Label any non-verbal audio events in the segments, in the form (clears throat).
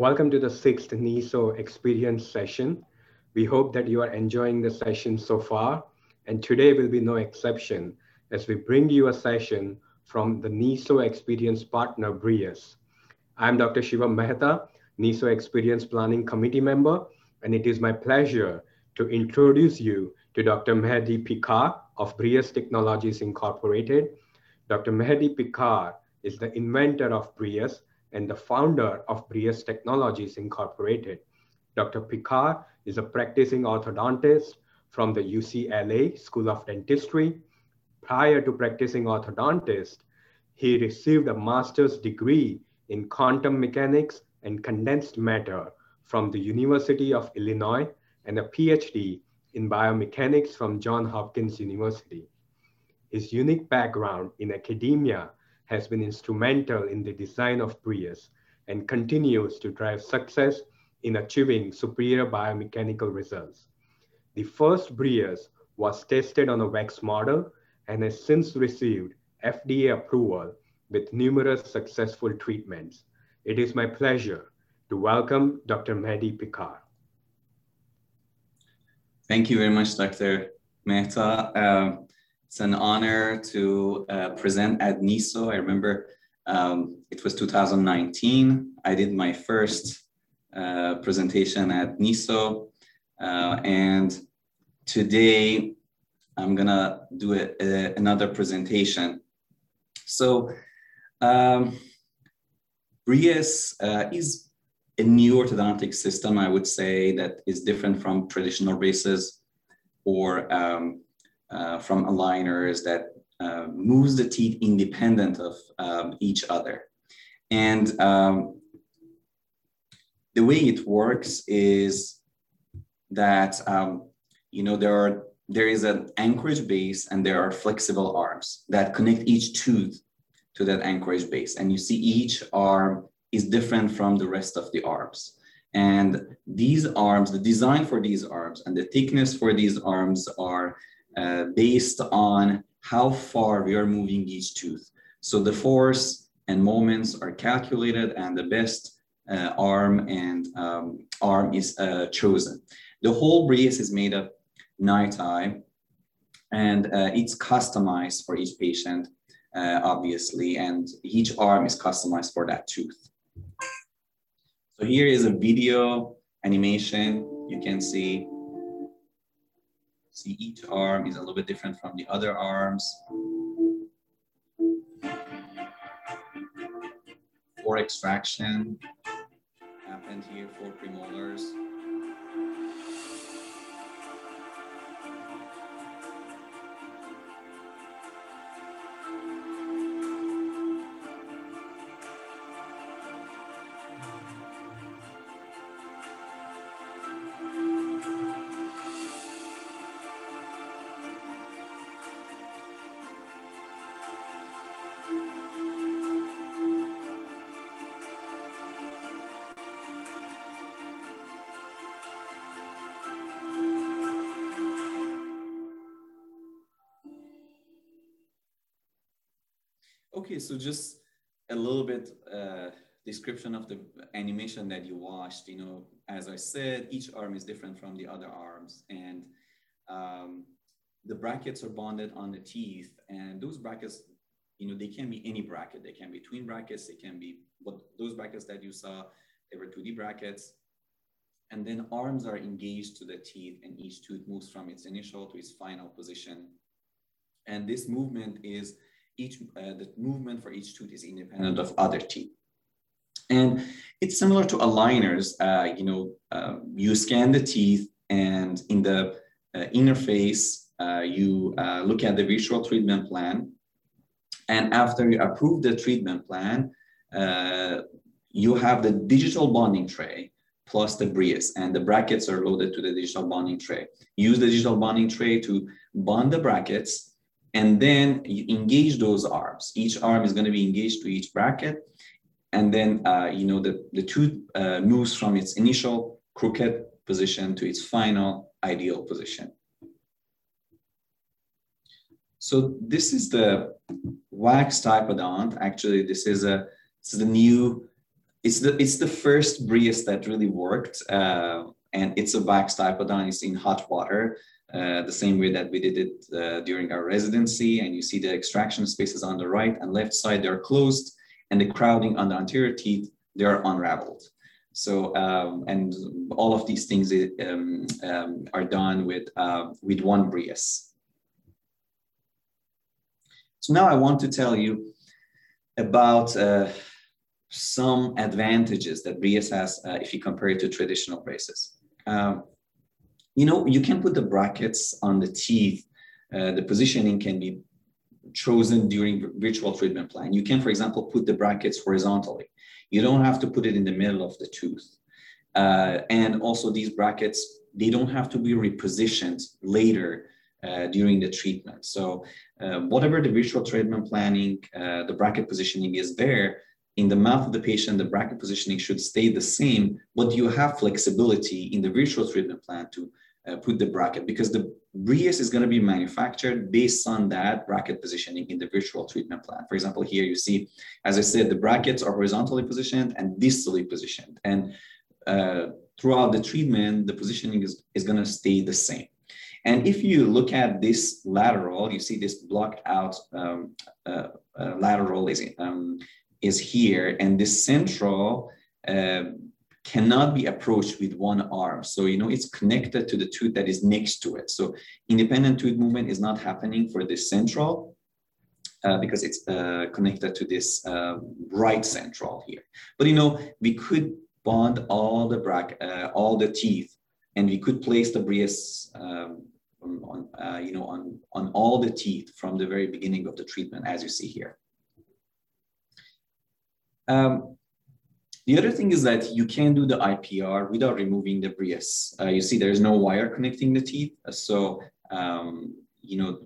Welcome to the sixth NISO experience session. We hope that you are enjoying the session so far, and today will be no exception as we bring you a session from the NISO experience partner, Brius. I'm Dr. Shiva Mehta, NISO Experience Planning Committee member, and it is my pleasure to introduce you to Dr. Mehdi Peikar of Brius Technologies Incorporated. Dr. Mehdi Peikar is the inventor of Brius and the founder of Brius Technologies Incorporated. Dr. Peikar is a practicing orthodontist from the UCLA School of Dentistry. Prior to practicing orthodontist, he received a master's degree in quantum mechanics and condensed matter from the University of Illinois and a PhD in biomechanics from Johns Hopkins University. His unique background in academia has been instrumental in the design of Brius and continues to drive success in achieving superior biomechanical results. The first Brius was tested on a wax model and has since received FDA approval with numerous successful treatments. It is my pleasure to welcome Dr. Mehdi Peikar. Thank you very much, Dr. Mehta. Uh, it's an honor to uh, present at NISO. I remember um, it was 2019. I did my first uh, presentation at NISO. Uh, and today I'm gonna do a, a, another presentation. So um, Brius uh, is a new orthodontic system, I would say, that is different from traditional braces or um, uh, from aligners that uh, moves the teeth independent of um, each other. And um, the way it works is that, um, you know, there are there is an anchorage base and there are flexible arms that connect each tooth to that anchorage base. And you see each arm is different from the rest of the arms. And these arms, the design for these arms and the thickness for these arms are uh, based on how far we are moving each tooth. So the force and moments are calculated and the best uh, arm and um, arm is uh, chosen. The whole Brius is made of NiTi and uh, it's customized for each patient, uh, obviously, and each arm is customized for that tooth. So here is a video animation. You can see See each arm is a little bit different from the other arms. For extraction happened here for premolars. So just a little bit uh, description of the animation that you watched. You know, as I said, each arm is different from the other arms, and um, the brackets are bonded on the teeth, and those brackets, you know, they can be any bracket. They can be twin brackets. They can be what those brackets that you saw. They were 2D brackets. And then arms are engaged to the teeth, and each tooth moves from its initial to its final position. And this movement is each uh, the movement for each tooth is independent of other teeth. And it's similar to aligners. Uh, you know, uh, you scan the teeth, and in the uh, interface, uh, you uh, look at the visual treatment plan. And after you approve the treatment plan, you have the digital bonding tray plus the Brius, and the brackets are loaded to the digital bonding tray. Use the digital bonding tray to bond the brackets and then you engage those arms. Each arm is going to be engaged to each bracket. And then, uh, you know, the, the tooth uh, moves from its initial crooked position to its final ideal position. So this is the wax typodont. Actually, this is a this is the new it's the it's the first Brius that really worked, uh, and it's a wax typodont. It's in hot water, uh, the same way that we did it uh, during our residency. And you see the extraction spaces on the right and left side they're closed, and the crowding on the anterior teeth they're unraveled. So um, and all of these things um, um, are done with uh, with one Brius. So now I want to tell you about uh, some advantages that Brius has uh, if you compare it to traditional braces. Um, you know, you can put the brackets on the teeth. Uh, the positioning can be chosen during virtual treatment plan. You can, for example, put the brackets horizontally. You don't have to put it in the middle of the tooth. Uh, and also these brackets, they don't have to be repositioned later uh, during the treatment. So uh, whatever the visual treatment planning, uh, the bracket positioning is there, in the mouth of the patient, the bracket positioning should stay the same, but you have flexibility in the virtual treatment plan to uh, put the bracket because the Brius is going to be manufactured based on that bracket positioning in the virtual treatment plan. For example, here you see, as I said, the brackets are horizontally positioned and distally positioned. And uh, throughout the treatment, the positioning is, is going to stay the same. And if you look at this lateral, you see this blocked out um, uh, uh, lateral is, um, is here, and this central uh, cannot be approached with one arm. So, you know, it's connected to the tooth that is next to it. So independent tooth movement is not happening for this central uh, because it's uh, connected to this uh, right central here. But, you know, we could bond all the bracket, uh, all the teeth, and we could place the Brius um, on, uh, you know, on, on all the teeth from the very beginning of the treatment, as you see here. Um, the other thing is that you can do the IPR without removing the Brius. Uh, you see there's no wire connecting the teeth. So, um, you know,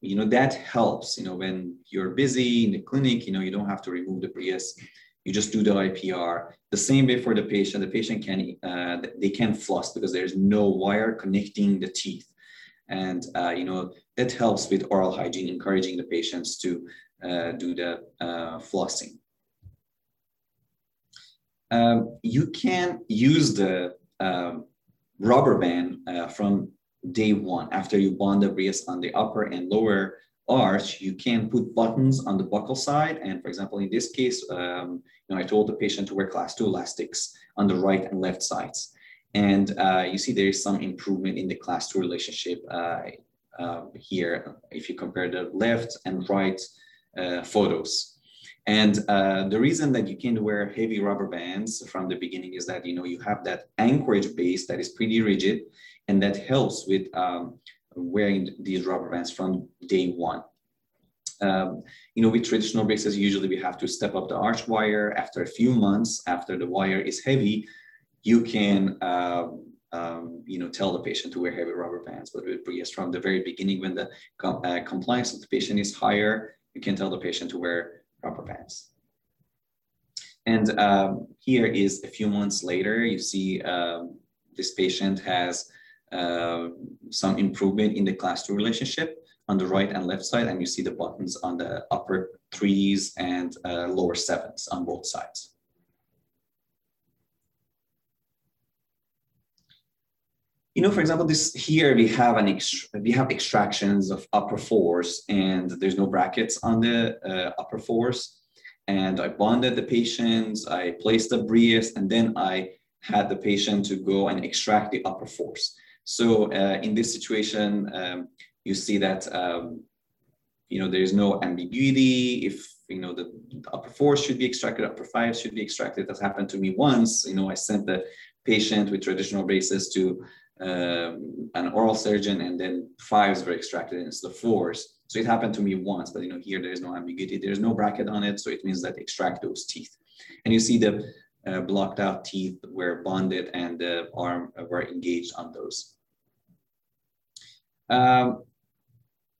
you know, that helps, you know, when you're busy in the clinic, you know, you don't have to remove the Brius. You just do the IPR. The same way for the patient, the patient can, uh, they can floss because there's no wire connecting the teeth. And, uh, you know, that helps with oral hygiene, encouraging the patients to uh, do the uh, flossing. Um, you can use the um, rubber band uh, from day one. After you bond the Brius on the upper and lower arch, you can put buttons on the buccal side. And for example, in this case, um, you know, I told the patient to wear class two elastics on the right and left sides. And uh, you see there is some improvement in the class two relationship uh, uh, here if you compare the left and right uh, photos. And uh, the reason that you can't wear heavy rubber bands from the beginning is that you know you have that anchorage base that is pretty rigid, and that helps with um, wearing these rubber bands from day one. Um, you know, with traditional braces, usually we have to step up the arch wire after a few months after the wire is heavy you can um, um, you know tell the patient to wear heavy rubber bands. But with Brius, from the very beginning, when the com uh, compliance of the patient is higher, you can tell the patient to wear rubber bands. And um, here is a few months later, you see um, this patient has uh, some improvement in the class two relationship on the right and left side, and you see the buttons on the upper threes and uh, lower sevens on both sides. You know, for example, this here we have an we have extractions of upper fours and there's no brackets on the uh, upper fours. And I bonded the patients, I placed the Brius, and then I had the patient to go and extract the upper fours. So uh, in this situation, um, you see that, um, you know, there's no ambiguity. If, you know, the, the upper fours should be extracted, upper five should be extracted. That happened to me once. You know, I sent the patient with traditional braces to um, an oral surgeon and then fives were extracted instead of fours. So it happened to me once, but you know, here there's no ambiguity. There's no bracket on it. So it means that extract those teeth. And you see the uh, blocked out teeth were bonded and the arm were engaged on those. Um,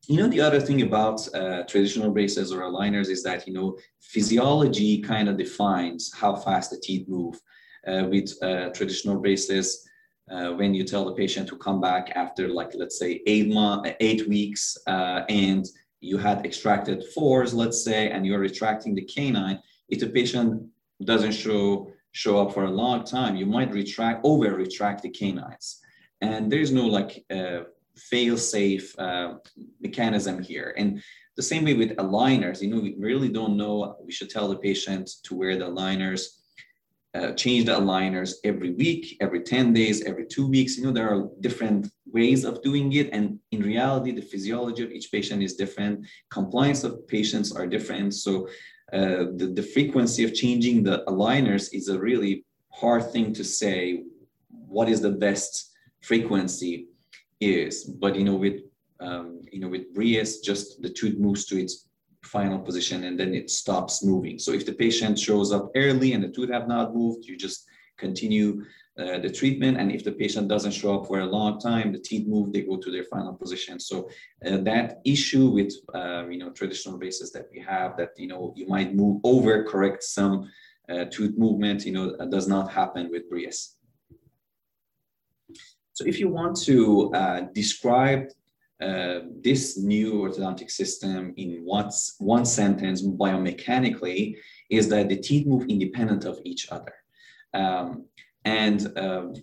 you know, the other thing about uh, traditional braces or aligners is that, you know, physiology kind of defines how fast the teeth move. Uh, with uh, traditional braces, uh, when you tell the patient to come back after like let's say eight month eight weeks uh, and you had extracted fours let's say and you're retracting the canine if the patient doesn't show show up for a long time, you might retract, over retract the canines. And there's no like uh, fail safe uh, mechanism here. And the same way with aligners, you know, we really don't know, we should tell the patient to wear the aligners, uh, change the aligners every week, every 10 days, every two weeks. You know, there are different ways of doing it. And in reality, the physiology of each patient is different. Compliance of patients are different. So uh, the, the frequency of changing the aligners is a really hard thing to say what is the best frequency is. But, you know, with, um, you know, with Brius, just the tooth moves to its final position and then it stops moving. So if the patient shows up early and the tooth have not moved, you just continue uh, the treatment. And if the patient doesn't show up for a long time, the teeth move, they go to their final position. So uh, that issue with, uh, you know, traditional braces that we have that, you know, you might move over correct some uh, tooth movement, you know, does not happen with Brius. So if you want to uh, describe uh, this new orthodontic system in what's one sentence biomechanically is that the teeth move independent of each other. Um, and um,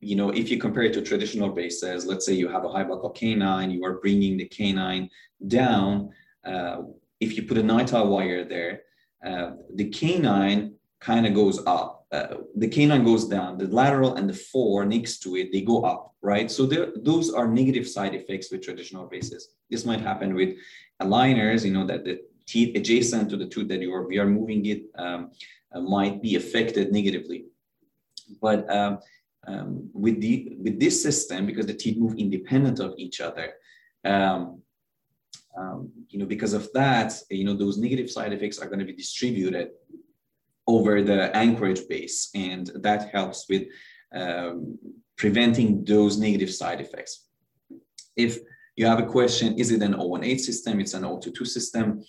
you know, if you compare it to traditional braces, let's say you have a high buccal canine, you are bringing the canine down. Uh, if you put a NiTi wire there, uh, the canine kind of goes up. Uh, the canine goes down. The lateral and the four next to it, they go up, right? So those are negative side effects with traditional braces. This might happen with aligners, you know, that the teeth adjacent to the tooth that you are, we are moving it um, uh, might be affected negatively. But um, um, with the with this system, because the teeth move independent of each other, um, um, you know, because of that, you know, those negative side effects are going to be distributed over the anchorage base, and that helps with um, preventing those negative side effects. If you have a question, is it an 018 system? It's an 022 system.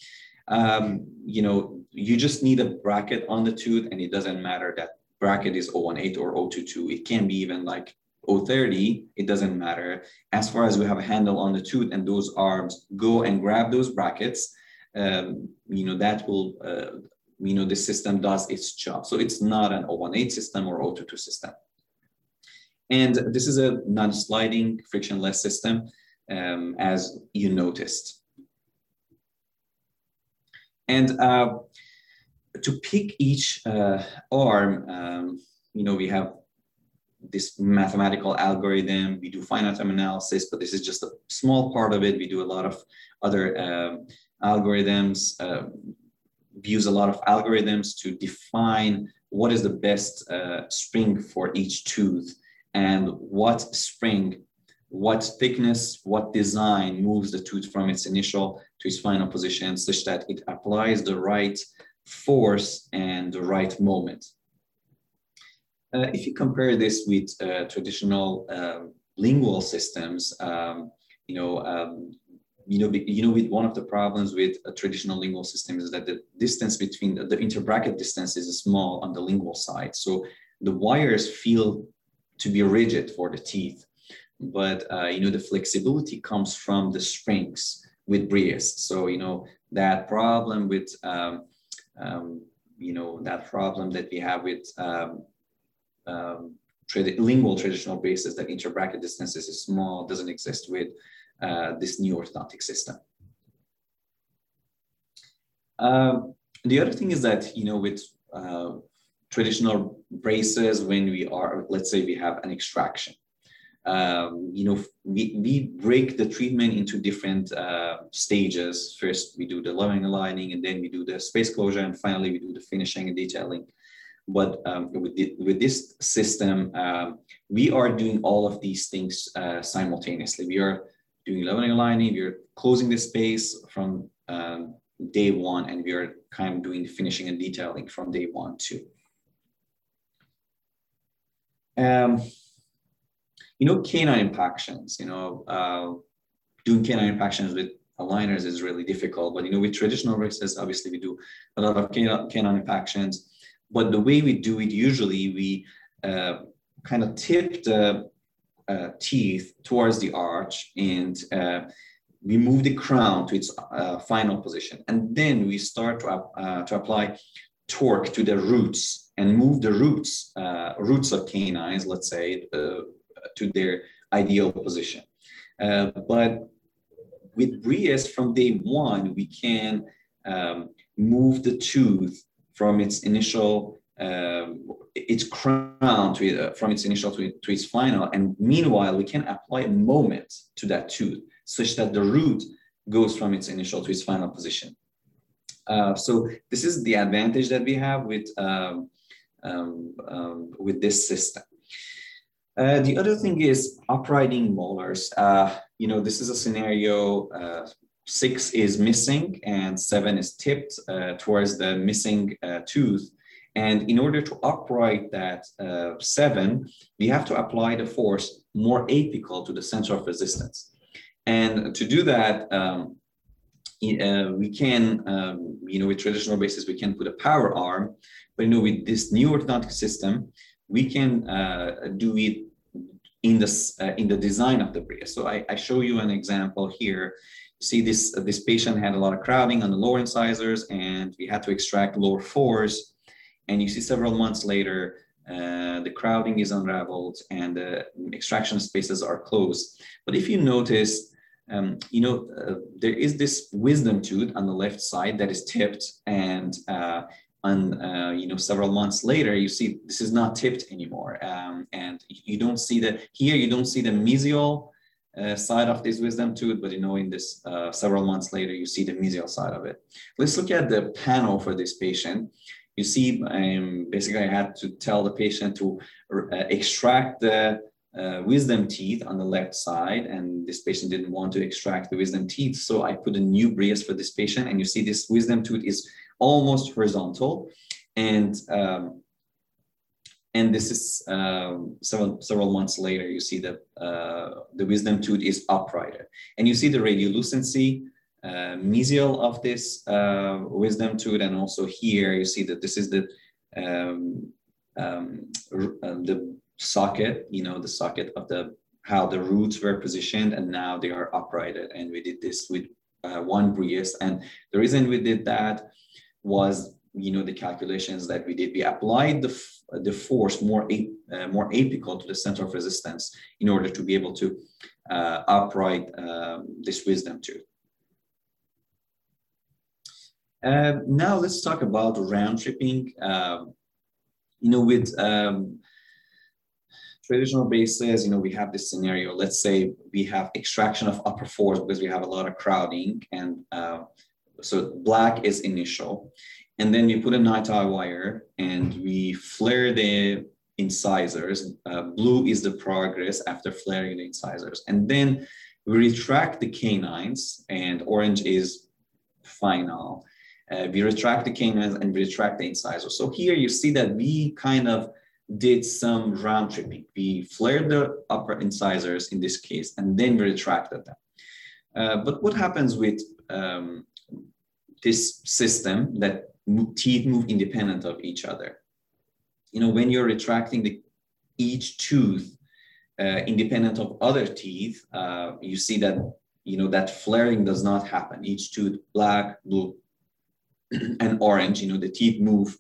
Um, you know, you just need a bracket on the tooth, and it doesn't matter that bracket is 018 or 022. It can be even like 030, it doesn't matter. As far as we have a handle on the tooth and those arms go and grab those brackets, um, you know, that will, uh, you know, the system does its job. So it's not an 018 system or 022 system. And this is a non-sliding frictionless system, um, as you noticed. And uh, to pick each uh, arm, um, you know, we have this mathematical algorithm, we do finite time analysis, but this is just a small part of it. We do a lot of other um, algorithms, uh, use a lot of algorithms to define what is the best uh, spring for each tooth and what spring, what thickness, what design moves the tooth from its initial to its final position such that it applies the right force and the right moment. Uh, if you compare this with uh, traditional um, lingual systems, um, you know, um, you know, you know, with one of the problems with a traditional lingual system is that the distance between the, the interbracket distance is small on the lingual side. So the wires feel to be rigid for the teeth, but uh, you know, the flexibility comes from the springs with Brius. So you know that problem with um, um, you know, that problem that we have with um, um, lingual traditional braces that interbracket distances is small, doesn't exist with uh, this new orthodontic system. Um, the other thing is that, you know, with uh, traditional braces, when we are, let's say we have an extraction, um, you know, we, we break the treatment into different uh, stages. First, we do the leveling aligning, and then we do the space closure, and finally, we do the finishing and detailing. But um, with, the, with this system, um, we are doing all of these things uh, simultaneously. We are doing leveling aligning, we are closing the space from um, day one, and we are kind of doing finishing and detailing from day one too. Um, you know, canine impactions, you know, uh, doing canine impactions with aligners is really difficult. But, you know, with traditional braces, obviously we do a lot of canine, canine impactions. But the way we do it, usually we uh, kind of tip the uh, teeth towards the arch and uh, we move the crown to its uh, final position. And then we start to, uh, to apply torque to the roots and move the roots, uh, roots of canines, let's say, to their ideal position. But with Brius from day one, we can um, move the tooth from its initial um, its crown to, uh, from its initial to, to its final. And meanwhile, we can apply a moment to that tooth such that the root goes from its initial to its final position. Uh, so this is the advantage that we have with, um, um, um with this system. Uh, the other thing is uprighting molars. Uh, you know, this is a scenario, uh, six is missing and seven is tipped uh, towards the missing uh, tooth. And in order to upright that uh, seven, we have to apply the force more apical to the center of resistance. And to do that, um, uh, we can, um, you know, with traditional braces, we can put a power arm, but you know, with this new orthodontic system, we can uh, do it in the, uh, in the design of the brace. So I, I, show you an example here. See this, uh, this patient had a lot of crowding on the lower incisors and we had to extract lower fours. And you see several months later, uh, the crowding is unraveled and the extraction spaces are closed. But if you notice, um, you know, uh, there is this wisdom tooth on the left side that is tipped and uh, on, uh, you know, several months later, you see this is not tipped anymore. Um, and you don't see the, here you don't see the mesial uh, side of this wisdom tooth, but you know, in this uh, several months later, you see the mesial side of it. Let's look at the panel for this patient. You see, um, basically I had to tell the patient to uh, extract the uh, wisdom teeth on the left side and this patient didn't want to extract the wisdom teeth so i put a new brace for this patient and you see this wisdom tooth is almost horizontal and um, and this is um, several several months later you see that uh, the wisdom tooth is uprighted. And you see the radiolucency uh, mesial of this uh, wisdom tooth and also here you see that this is the um, um, uh, the socket, you know, the socket of the how the roots were positioned and now they are uprighted. And we did this with uh, one Brius. And the reason we did that was, you know, the calculations that we did. We applied the, the force more, uh, more apical to the center of resistance in order to be able to uh, upright um, this wisdom tooth. Uh, now let's talk about round tripping. Um, you know, with um, traditional bases, you know, we have this scenario. Let's say we have extraction of upper fours because we have a lot of crowding, and uh, so black is initial, and then we put a NiTi wire and we flare the incisors. Uh, blue is the progress after flaring the incisors, and then we retract the canines, and orange is final. Uh, we retract the canines and we retract the incisors. So here you see that we kind of did some round tripping. We flared the upper incisors in this case, and then we retracted them. Uh, but what happens with um, this system that teeth move independent of each other? You know, when you're retracting the, each tooth uh, independent of other teeth, uh, you see that, you know, that flaring does not happen. Each tooth, black, blue, and orange, you know, the teeth move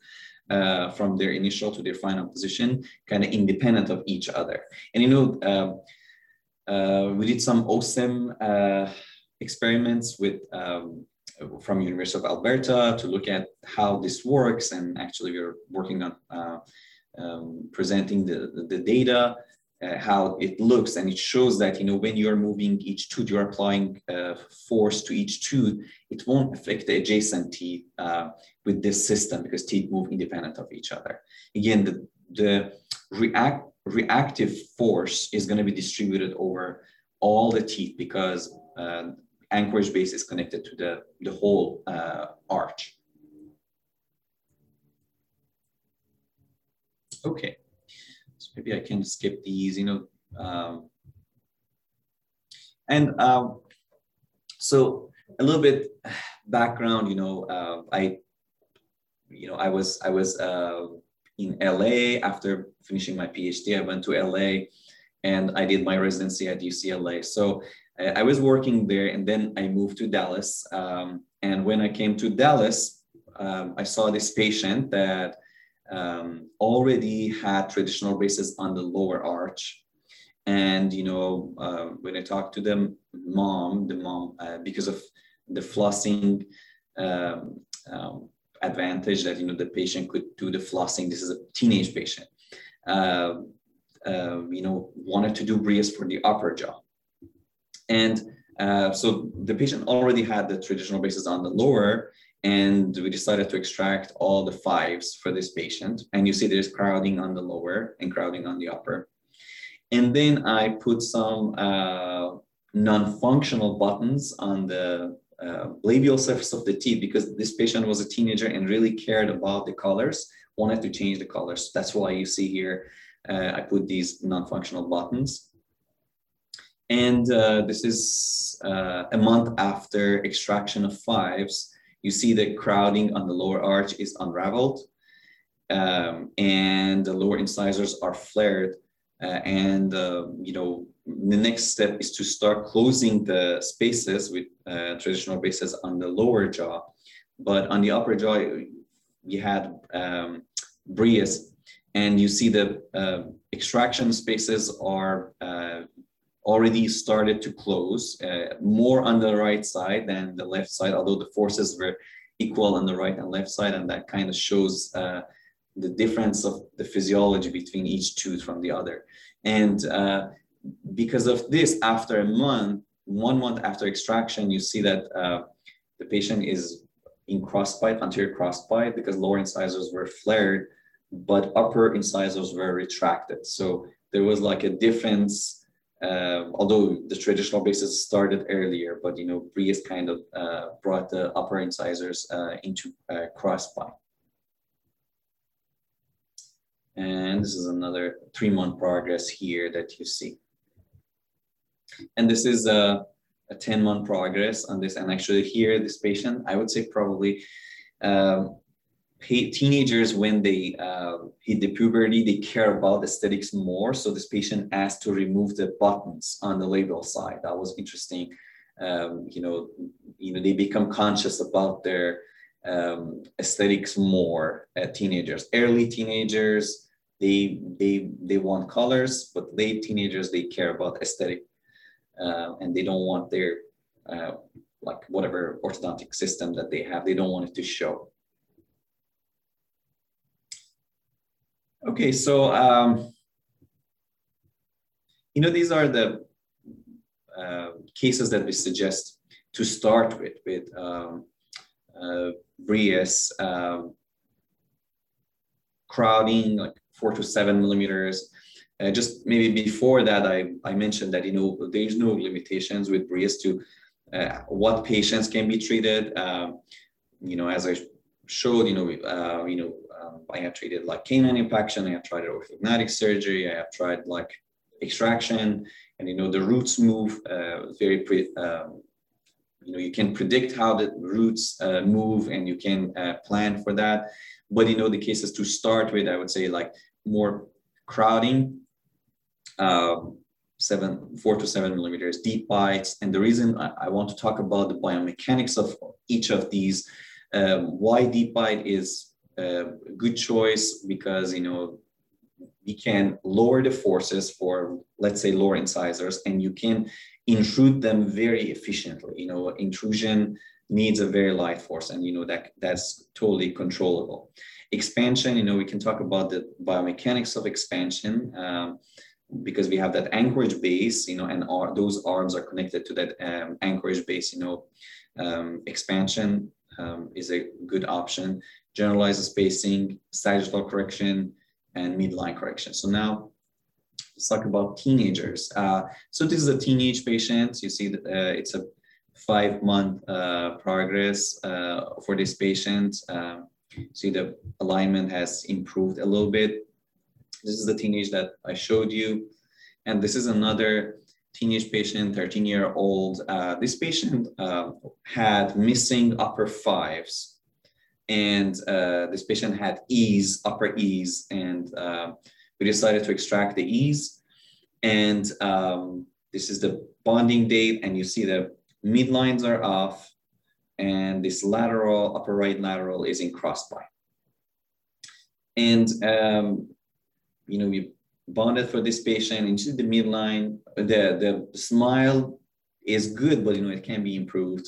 uh, from their initial to their final position, kind of independent of each other. And you know, uh, uh, we did some OSIM uh, experiments with um, from University of Alberta to look at how this works, and actually we are working on uh, um, presenting the, the data uh, how it looks and it shows that you know when you're moving each tooth you're applying uh, force to each tooth it won't affect the adjacent teeth uh, with this system because teeth move independent of each other. Again the, the react reactive force is going to be distributed over all the teeth because uh, anchorage base is connected to the the whole uh, arch. Okay maybe I can skip these, you know. Um, and um, so a little bit background, you know, uh, I, you know, I was I was uh, in LA after finishing my PhD. I went to LA, and I did my residency at UCLA. So I, I was working there, and then I moved to Dallas. Um, and when I came to Dallas, um, I saw this patient that um, already had traditional braces on the lower arch. And, you know, uh, when I talked to the mom, the mom, uh, because of the flossing um, um, advantage that, you know, the patient could do the flossing, this is a teenage patient, uh, you know, wanted to do Brius for the upper jaw. And uh, so the patient already had the traditional braces on the lower, and we decided to extract all the fives for this patient. And you see there's crowding on the lower and crowding on the upper. And then I put some uh, non-functional buttons on the uh, labial surface of the teeth because this patient was a teenager and really cared about the colors, wanted to change the colors. That's why you see here, uh, I put these non-functional buttons. And uh, this is uh, a month after extraction of fives you see the crowding on the lower arch is unraveled um, and the lower incisors are flared. Uh, and, uh, you know, the next step is to start closing the spaces with uh, traditional braces on the lower jaw. But on the upper jaw, you had um, and you see the uh, extraction spaces are uh, already started to close, uh, more on the right side than the left side, although the forces were equal on the right and left side. And that kind of shows uh, the difference of the physiology between each tooth from the other. And uh, because of this, after a month, one month after extraction, you see that uh, the patient is in crossbite, anterior crossbite, because lower incisors were flared, but upper incisors were retracted. So there was like a difference uh, although the traditional braces started earlier, but you know, Brius kind of uh, brought the upper incisors uh, into uh, crossbite. And this is another three month progress here that you see. And this is a, a 10 month progress on this. And actually here, this patient, I would say probably um, teenagers when they uh, hit the puberty they care about aesthetics more. So this patient asked to remove the buttons on the labial side. That was interesting. Um, you know you know they become conscious about their um, aesthetics more teenagers. Early teenagers they they they want colors but late teenagers they care about aesthetic uh, and they don't want their uh, like whatever orthodontic system that they have. They don't want it to show Okay, so um, you know these are the uh, cases that we suggest to start with with um, uh, Brius um, crowding like four to seven millimeters. Uh, just maybe before that, I, I mentioned that you know there's no limitations with Brius to uh, what patients can be treated. Um, you know, as I showed, you know, uh, you know, I have treated like canine impaction, I have tried orthognathic surgery, I have tried like extraction, and you know the roots move uh, very pre- um, you know you can predict how the roots uh, move and you can uh, plan for that. But you know the cases to start with i would say like more crowding um, seven four to seven millimeters deep bites. And the reason I, I, want to talk about the biomechanics of each of these um, why deep bite is a good choice because you know we can lower the forces for let's say lower incisors and you can intrude them very efficiently. You know intrusion needs a very light force and you know that that's totally controllable. Expansion you know we can talk about the biomechanics of expansion um, because we have that anchorage base you know and our, those arms are connected to that um, anchorage base you know um, expansion um, is a good option generalized spacing, sagittal correction, and midline correction. So now let's talk about teenagers. Uh, so this is a teenage patient. You see that uh, it's a five month uh, progress uh, for this patient. Um, see the alignment has improved a little bit. This is the teenage that I showed you. And this is another teenage patient, 13 year old. Uh, this patient uh, had missing upper fives and uh, this patient had ease, upper ease, and uh, we decided to extract the ease. And um, this is the bonding date, and you see the midlines are off, and this lateral, upper right lateral is in crossbite. And, um, you know, we bonded for this patient into the midline. The, the smile is good, but, you know, it can be improved.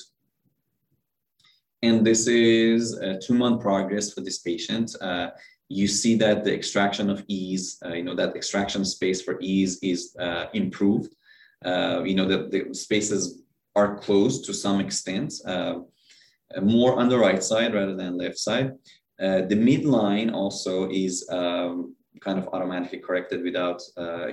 And this is a two month progress for this patient. Uh, you see that the extraction of ease, uh, you know, that extraction space for ease is uh, improved. Uh, you know, that the spaces are closed to some extent, uh, more on the right side rather than left side. Uh, the midline also is um, kind of automatically corrected without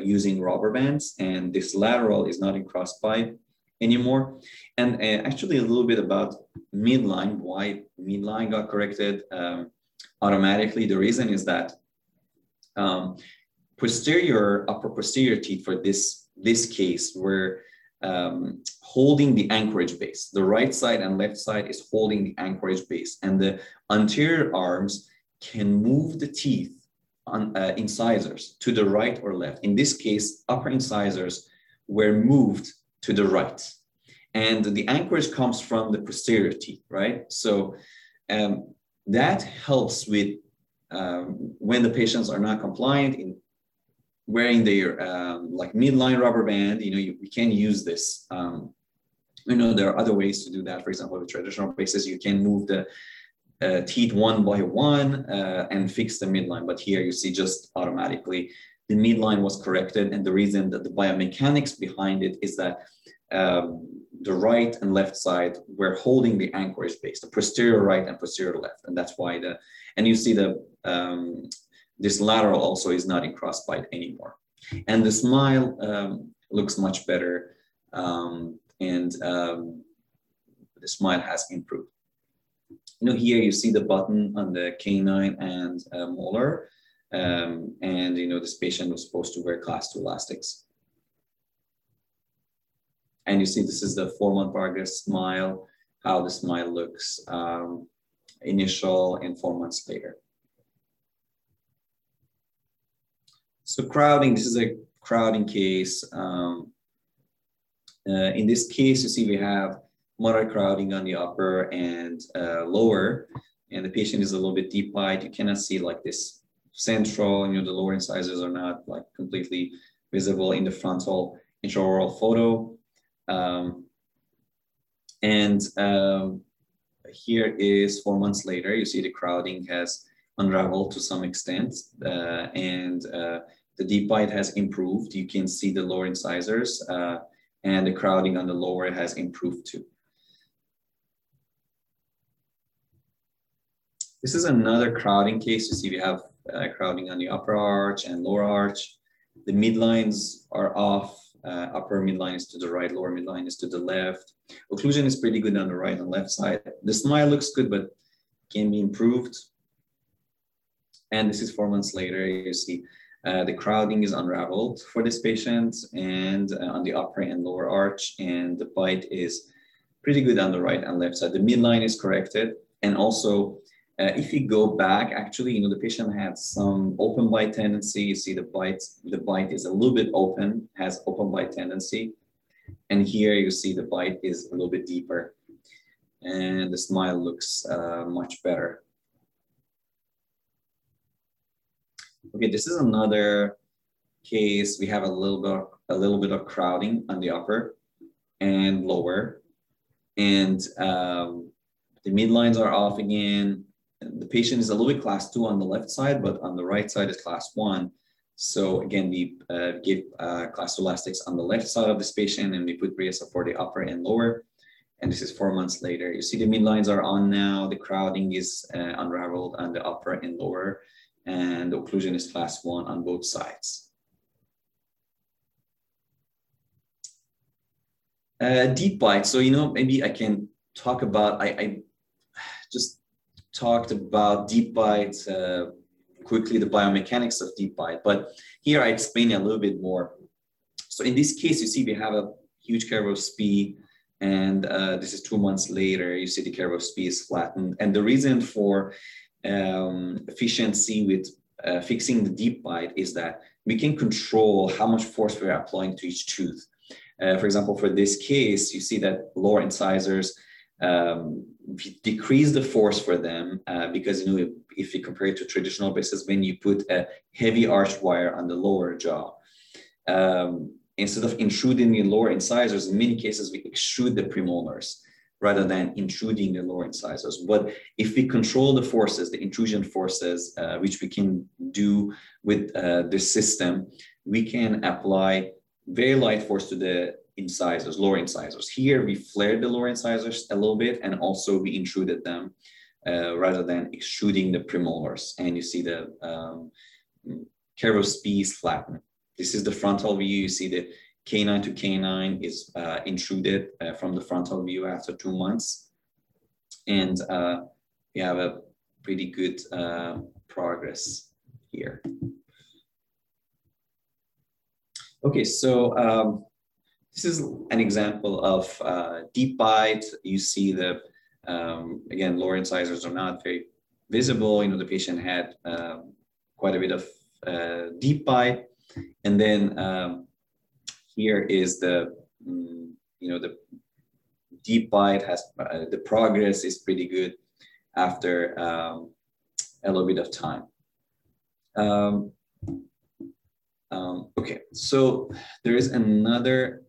using rubber bands, and this lateral is not in crossbite anymore. And uh, actually, a little bit about midline, why midline got corrected um, automatically. The reason is that um, posterior, upper posterior teeth for this, this case were um, holding the anchorage base. The right side and left side is holding the anchorage base, and the anterior arms can move the teeth on uh, incisors to the right or left. In this case, upper incisors were moved to the right. And the anchorage comes from the posterior teeth, right? So um, that helps with um, when the patients are not compliant in wearing their um, like midline rubber band, you know, you, you can use this. Um, you know, there are other ways to do that. For example, with traditional braces, you can move the uh, teeth one by one uh, and fix the midline. But here you see just automatically the midline was corrected. And the reason that the biomechanics behind it is that um, the right and left side were holding the anchorage base, the posterior right and posterior left. And that's why the, and you see the, um, this lateral also is not in crossbite anymore. And the smile um, looks much better um, and um, the smile has improved. You know, here you see the button on the canine and uh, molar. Um, and, you know, this patient was supposed to wear class two elastics. And you see this is the four month progress smile, how the smile looks um, initial and four months later. So crowding, this is a crowding case. Um, uh, in this case, you see we have moderate crowding on the upper and uh, lower, and the patient is a little bit deep wide. You cannot see like this central, you know, the lower incisors are not like completely visible in the frontal intraoral photo. Um, and um, here is four months later, you see the crowding has unraveled to some extent uh, and uh, the deep bite has improved. You can see the lower incisors uh, and the crowding on the lower has improved too. This is another crowding case. You see we have uh, crowding on the upper arch and lower arch. The midlines are off. Uh, upper midline is to the right, lower midline is to the left. Occlusion is pretty good on the right and left side. The smile looks good, but can be improved. And this is four months later. You see uh, the crowding is unraveled for this patient and uh, on the upper and lower arch, and the bite is pretty good on the right and left side. The midline is corrected. And also, uh, if you go back, actually, you know, the patient had some open bite tendency. You see the bite, the bite is a little bit open, has open bite tendency. And here you see the bite is a little bit deeper and the smile looks uh, much better. Okay, this is another case. We have a little bit, of, a little bit of crowding on the upper and lower, and um, the midlines are off again. The patient is a little bit class two on the left side, but on the right side is class one. So again, we uh, give uh, class two elastics on the left side of this patient, and we put Briasa for the upper and lower. And this is four months later. You see the midlines are on now. The crowding is uh, unraveled on the upper and lower and the occlusion is class one on both sides. Uh, deep bite. So, you know, maybe I can talk about, I, I just talked about deep bite, uh, quickly the biomechanics of deep bite, but here I explain a little bit more. So in this case, you see we have a huge curve of Spee and uh, this is two months later, you see the curve of Spee is flattened. And the reason for um, efficiency with uh, fixing the deep bite is that we can control how much force we're applying to each tooth. Uh, for example, for this case, you see that lower incisors um, decrease the force for them uh, because you know if, if, you compare it to traditional braces, when you put a heavy arched wire on the lower jaw, um, instead of intruding the lower incisors, in many cases we extrude the premolars rather than intruding the lower incisors. But if we control the forces, the intrusion forces, uh, which we can do with uh, this system, we can apply very light force to the incisors, lower incisors. Here we flared the lower incisors a little bit and also we intruded them uh, rather than extruding the premolars. And you see the um, is flattened. This is the frontal view. You see the canine to canine is uh, intruded uh, from the frontal view after two months. And uh, we have a pretty good uh, progress here. Okay, so um, this is an example of uh, deep bite. You see the, um, again, lower incisors are not very visible. You know, the patient had um, quite a bit of uh, deep bite. And then um, here is the, mm, you know, the deep bite has, uh, the progress is pretty good after um, a little bit of time. Um, um, okay, so there is another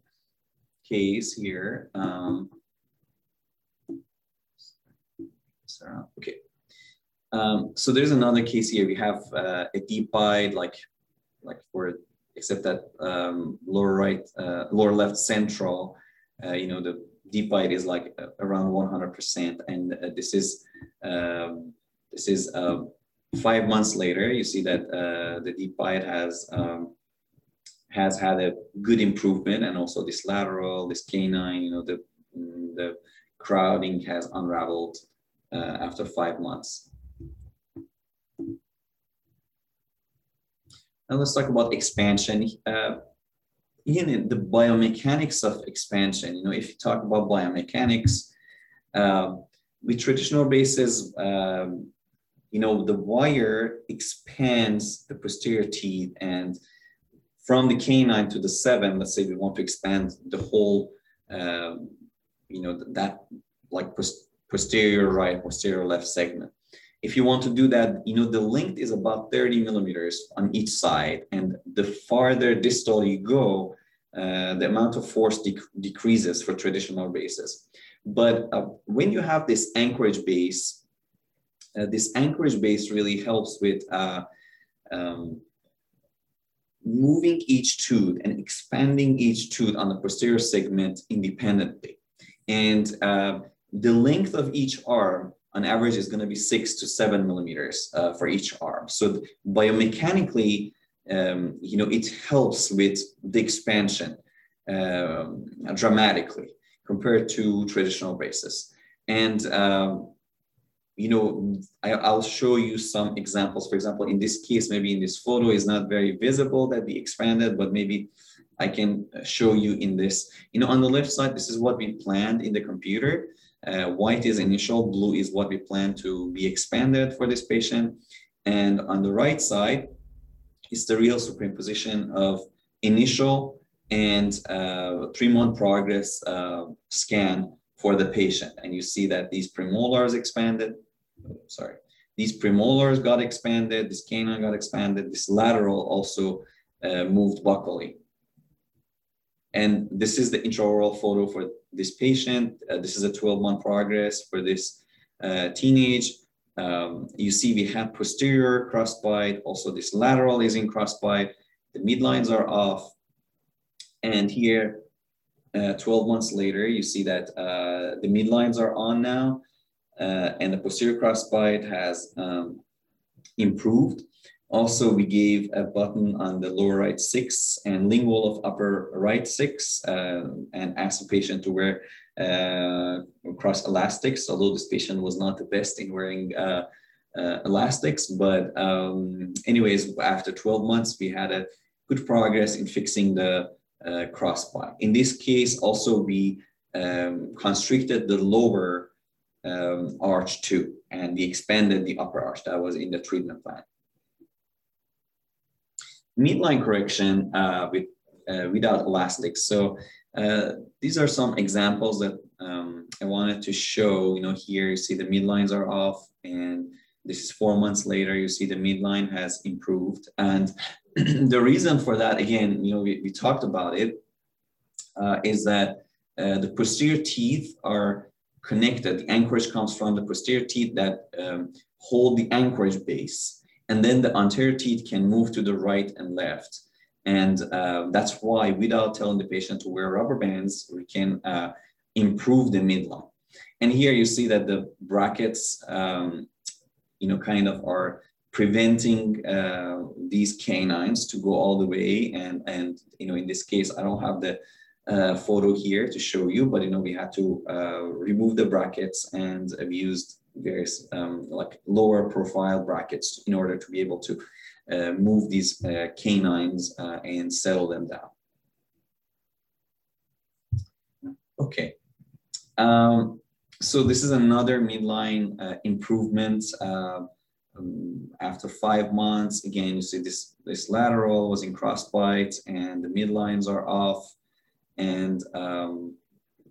case here. Um, okay. Um, so there's another case here. We have uh, a deep bite, like like for except that um, lower right, uh, lower left central. Uh, you know the deep bite is like uh, around 100%, and uh, this is um, this is um, five months later. You see that uh, the deep bite has um, has had a good improvement and also this lateral, this canine, you know, the, the crowding has unraveled uh, after five months. Now let's talk about expansion. Uh, in the biomechanics of expansion, you know, if you talk about biomechanics, uh, with traditional braces, um, you know, the wire expands the posterior teeth and from the canine to the seven, let's say we want to expand the whole, um, you know, that like posterior right, posterior left segment. If you want to do that, you know, the length is about 30 millimeters on each side. And the farther distal you go, uh, the amount of force dec decreases for traditional braces. But uh, when you have this anchorage base, uh, this anchorage base really helps with uh, um, moving each tooth and expanding each tooth on the posterior segment independently. And uh, the length of each arm on average is going to be six to seven millimeters uh, for each arm. So biomechanically, um, you know, it helps with the expansion um, dramatically compared to traditional braces. And um, you know, I, will show you some examples. For example, in this case, maybe in this photo is not very visible that we expanded, but maybe I can show you in this. You know, on the left side, this is what we planned in the computer. Uh, white is initial, blue is what we plan to be expanded for this patient. And on the right side is the real superimposition of initial and uh, three-month progress uh, scan for the patient. And you see that these premolars expanded, sorry, these premolars got expanded, this canine got expanded, this lateral also uh, moved buccally. And this is the intraoral photo for this patient. Uh, this is a 12 month progress for this uh, teenage. Um, you see we have posterior crossbite, also this lateral is in crossbite. The midlines are off. And here uh, 12 months later, you see that uh, the midlines are on now uh, and the posterior crossbite has um, improved. Also, we gave a button on the lower right six and lingual of upper right six uh, and asked the patient to wear uh, cross elastics, although this patient was not the best in wearing uh, elastics. But um, anyways, after 12 months, we had a good progress in fixing the uh, crossbite. In this case, also we um, constricted the lower um, arch two, and we expanded the upper arch that was in the treatment plan. Midline correction uh, with, uh, without elastics. So uh, these are some examples that um, I wanted to show, you know, here you see the midlines are off and this is four months later, you see the midline has improved. And (clears throat) the reason for that, again, you know, we, we talked about it, uh, is that uh, the posterior teeth are connected. The anchorage comes from the posterior teeth that um, hold the anchorage base. And then the anterior teeth can move to the right and left. And uh, that's why without telling the patient to wear rubber bands, we can uh, improve the midline. And here you see that the brackets, um, you know, kind of are preventing uh, these canines to go all the way. And, and, you know, in this case, I don't have the uh, photo here to show you, but, you know, we had to uh, remove the brackets and we used various um, like lower profile brackets in order to be able to uh, move these uh, canines uh, and settle them down. Okay. Um, so this is another midline uh, improvement um, after five months. Again, you see this, this lateral was in crossbite and the midlines are off. And um,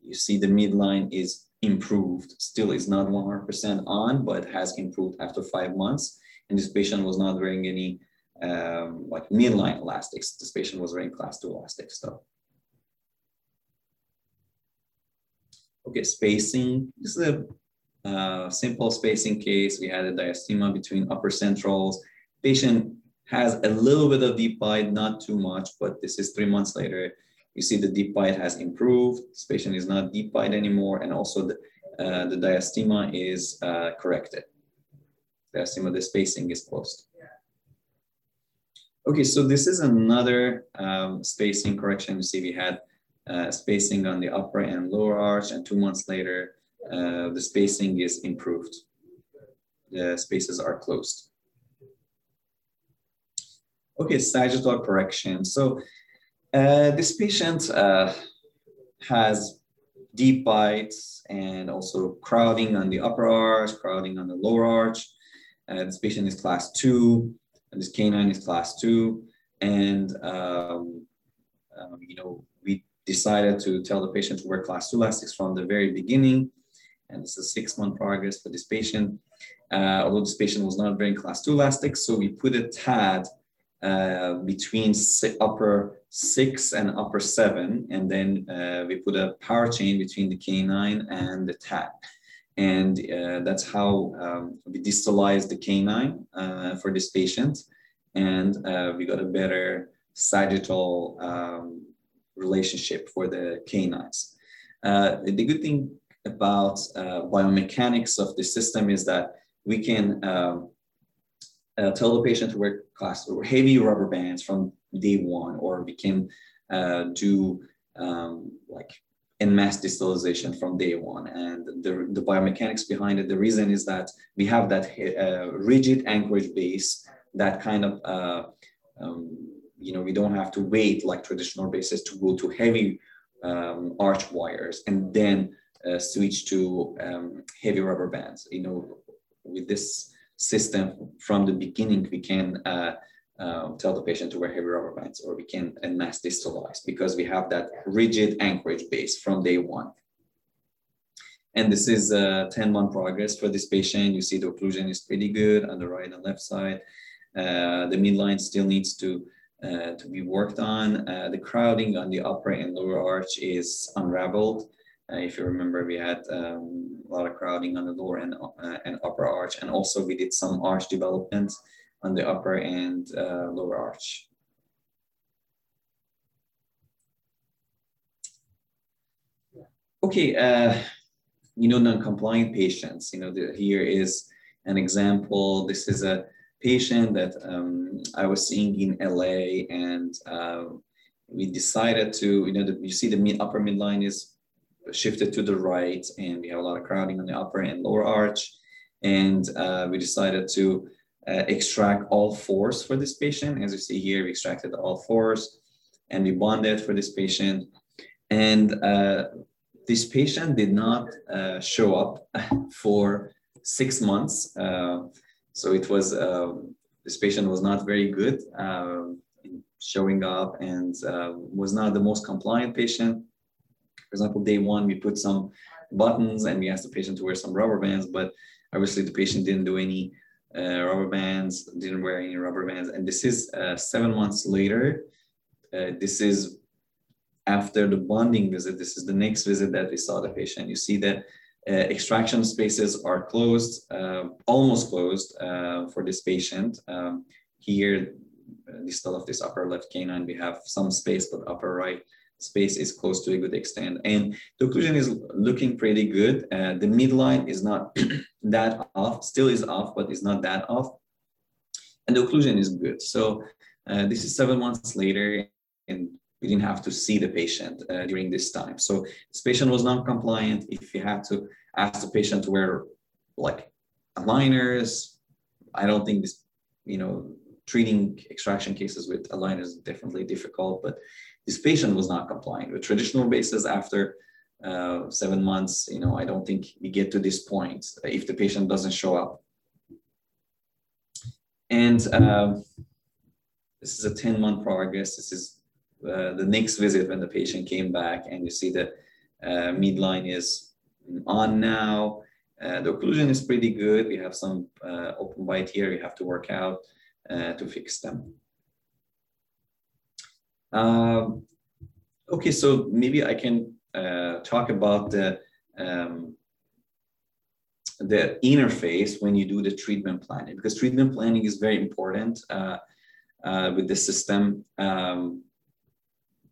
you see the midline is improved. Still is not 100% on, but has improved after five months. And this patient was not wearing any um, like midline elastics. This patient was wearing class two elastics though. Okay, spacing. This is a uh, simple spacing case. We had a diastema between upper centrals. Patient has a little bit of deep bite, not too much, but this is three months later. You see the deep bite has improved. This patient is not deep bite anymore. And also the, uh, the diastema is uh, corrected. Diastema, the spacing is closed. Okay, so this is another um, spacing correction. You see we had uh, spacing on the upper and lower arch and two months later, uh, the spacing is improved. The spaces are closed. Okay, sagittal correction. So uh, this patient uh, has deep bites and also crowding on the upper arch, crowding on the lower arch. Uh, this patient is class two, and this canine is class two. And, um, um, you know, we decided to tell the patient to wear class two elastics from the very beginning. And this is six month progress for this patient. Uh, although this patient was not wearing class two elastics, so we put a TAD uh, between upper six and upper seven, and then uh, we put a power chain between the canine and the TAD. And uh, that's how um, we distalized the canine uh, for this patient. And uh, we got a better sagittal um, relationship for the canines. the good thing about biomechanics of the system is that we can um, uh, tell the patient to wear class heavy rubber bands from day one, or we can uh, do um, like en masse distalization from day one. And the, the biomechanics behind it, the reason is that we have that uh, rigid anchorage base that kind of, uh, um, you know, we don't have to wait like traditional bases to go to heavy um, arch wires and then uh, switch to um, heavy rubber bands. You know, with this system from the beginning, we can uh, tell the patient to wear heavy rubber bands or we can en masse distalize because we have that rigid anchorage base from day one. And this is a 10 month progress for this patient. You see the occlusion is pretty good on the right and left side. Uh, the midline still needs to, uh, to be worked on. Uh, the crowding on the upper and lower arch is unraveled. Uh, if you remember, we had um, a lot of crowding on the lower and, uh, and upper arch, and also we did some arch development on the upper and uh, lower arch. Okay, uh, you know, non-compliant patients, you know, the, here is an example. This is a patient that um, I was seeing in LA and uh, we decided to, you know, the, you see the mid, upper midline is shifted to the right and we have a lot of crowding on the upper and lower arch. And uh, we decided to uh, extract all fours for this patient. As you see here, we extracted all fours and we bonded for this patient. And uh, this patient did not uh, show up (laughs) for six months. Uh, so it was, um, this patient was not very good um, showing up and uh, was not the most compliant patient. For example, day one, we put some buttons and we asked the patient to wear some rubber bands, but obviously the patient didn't do any uh, rubber bands, didn't wear any rubber bands. And this is uh, seven months later. Uh, this is after the bonding visit. This is the next visit that we saw the patient. You see that uh, extraction spaces are closed, uh, almost closed uh, for this patient. Um, here, distal of this upper left canine, we have some space, but upper right space is close to a good extent. And the occlusion is looking pretty good. Uh, the midline is not (clears throat) that off, still is off, but it's not that off. And the occlusion is good. So uh, this is seven months later, and we didn't have to see the patient uh, during this time. So this patient was non-compliant. If you had to ask the patient to wear like aligners, I don't think this, you know, treating extraction cases with aligners is definitely difficult, but this patient was not compliant with traditional basis after uh, seven months. You know, I don't think we get to this point if the patient doesn't show up. And uh, this is a 10 month progress. This is uh, the next visit when the patient came back and you see that uh, midline is on now. Uh, the occlusion is pretty good. We have some uh, open bite here. We have to work out to fix them. Um, okay, so maybe I can uh, talk about the um, the interface when you do the treatment planning because treatment planning is very important uh, uh, with the system. Um,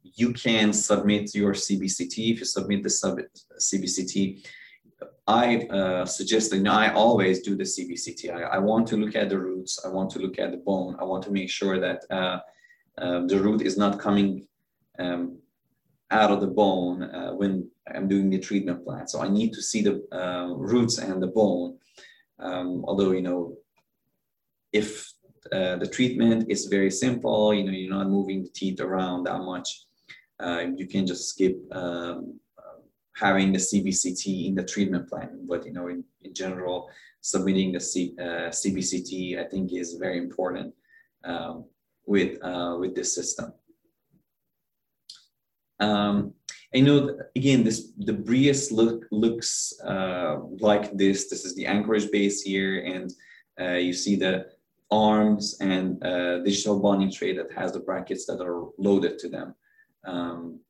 you can submit your CBCT. If you submit the sub CBCT, I uh, suggest that you know, I always do the CBCT. I, I, want to look at the roots. I want to look at the bone. I want to make sure that uh, the root is not coming um, out of the bone uh, when I'm doing the treatment plan. So I need to see the uh, roots and the bone. Um, although, you know, if uh, the treatment is very simple, you know, you're not moving the teeth around that much, uh, you can just skip um, having the CBCT in the treatment plan. But, you know, in, in general, submitting the C, uh, CBCT, I think is very important um, with, uh, with this system. Um, I know again, this the Brius look looks uh, like this. This is the anchorage base here, and uh, you see the arms and uh, digital bonding tray that has the brackets that are loaded to them. Um,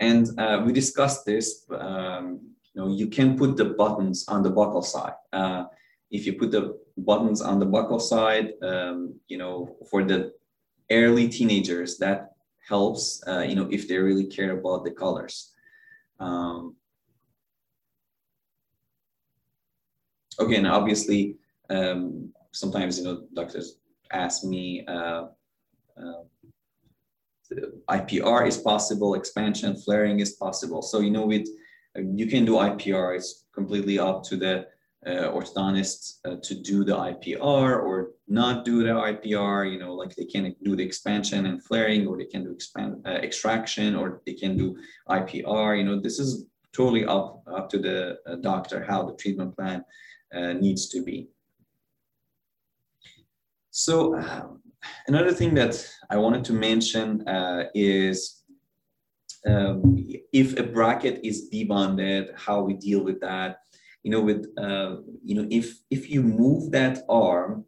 and uh, we discussed this. Um, you know, you can put the buttons on the buccal side. Uh, if you put the buttons on the buccal side, um, you know, for the early teenagers that helps uh, you know if they really care about the colors. Um, again obviously um, sometimes you know doctors ask me uh, uh, IPR is possible expansion flaring is possible. So you know with you can do IPR it's completely up to the uh, orthodontists uh, to do the IPR or not do the IPR, you know, like they can do the expansion and flaring, or they can do expand uh, extraction, or they can do IPR. You know, this is totally up up to the uh, doctor how the treatment plan uh, needs to be. So um, another thing that I wanted to mention uh, is um, if a bracket is debonded, how we deal with that you know, with, uh, you know, if, if you move that arm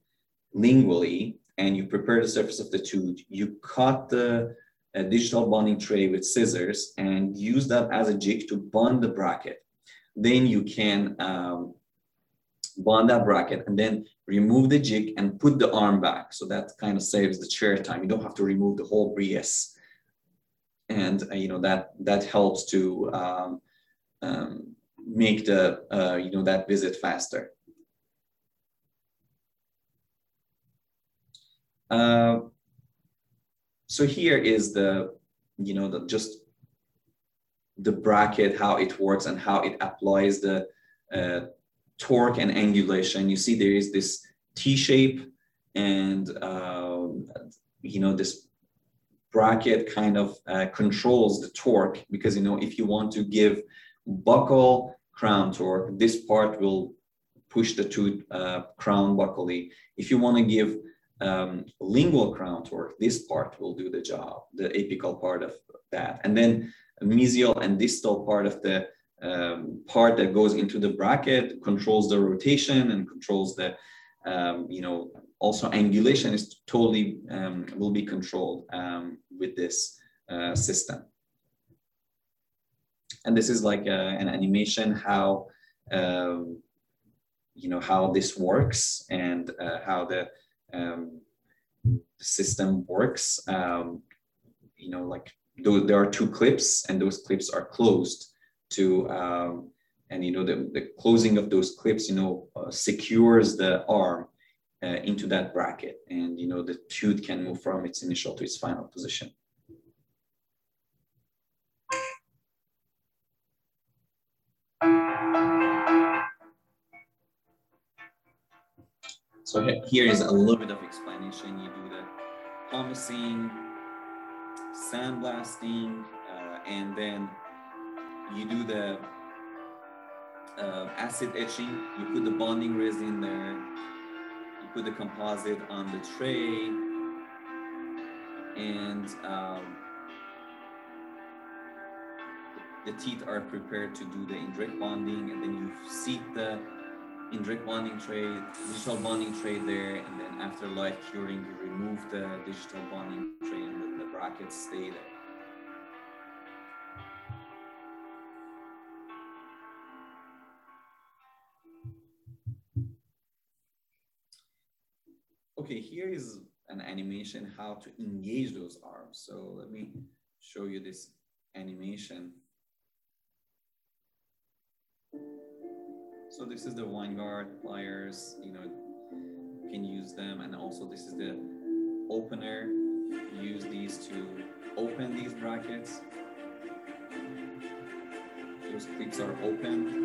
lingually and you prepare the surface of the tooth, you cut the uh, digital bonding tray with scissors and use that as a jig to bond the bracket. Then you can um, bond that bracket and then remove the jig and put the arm back. So that kind of saves the chair time. You don't have to remove the whole Brius. And, uh, you know, that, that helps to um, um, make the uh, you know that visit faster. Uh, so here is the you know the just the bracket how it works and how it applies the uh, torque and angulation. You see there is this T shape and uh, you know this bracket kind of uh, controls the torque because you know if you want to give buccal crown torque. This part will push the tooth uh, crown buccally. If you want to give um, lingual crown torque, this part will do the job, the apical part of that. And then mesial and distal part of the um, part that goes into the bracket controls the rotation and controls the, um, you know, also angulation is totally um, will be controlled um, with this uh, system. And this is like a, uh, an animation how, um, you know, how this works and uh, how the, um, system works. Um, you know, like there are two clips and those clips are closed to um, and you know the, the closing of those clips you know uh, secures the arm uh, into that bracket and you know the tooth can move from its initial to its final position so here is a little bit of explanation. You do the pumicing sandblasting uh, and then you do the uh, acid etching, you put the bonding resin there, you put the composite on the tray, and um, the teeth are prepared to do the indirect bonding, and then you seat the indirect bonding tray, digital bonding tray there, and then after light curing, you remove the digital bonding tray and the brackets stay there. Okay, here is an animation how to engage those arms. So let me show you this animation. So this is the Weingart pliers, you know, you can use them. And also this is the opener. Use these to open these brackets. Those clips are open.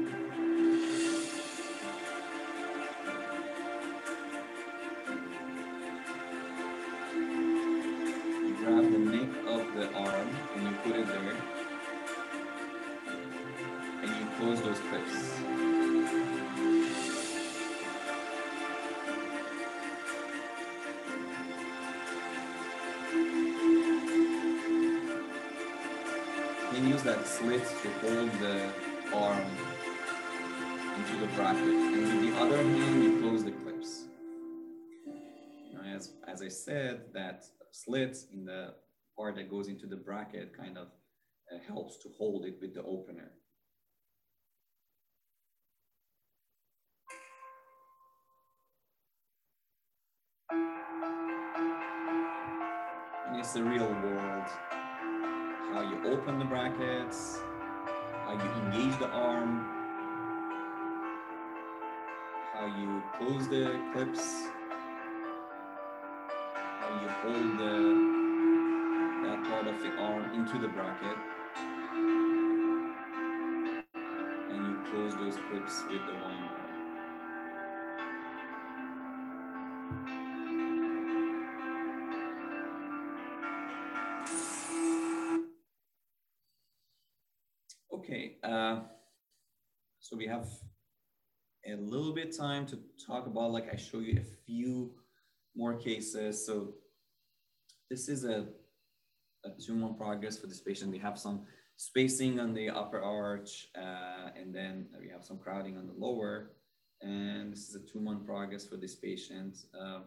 Into the bracket. And with the other hand, you close the clips. Know, as, as I said, that slit in the part that goes into the bracket kind of uh, helps to hold it with the opener. And it's the real world how you open the brackets, how you engage the arm, how you close the clips, how you hold the, that part of the arm into the bracket, and you close those clips with the wine Okay, uh, so we have a little bit time to talk about, like I show you a few more cases. So this is a, a two-month progress for this patient. We have some spacing on the upper arch, uh, and then we have some crowding on the lower. And this is a two-month progress for this patient. Uh,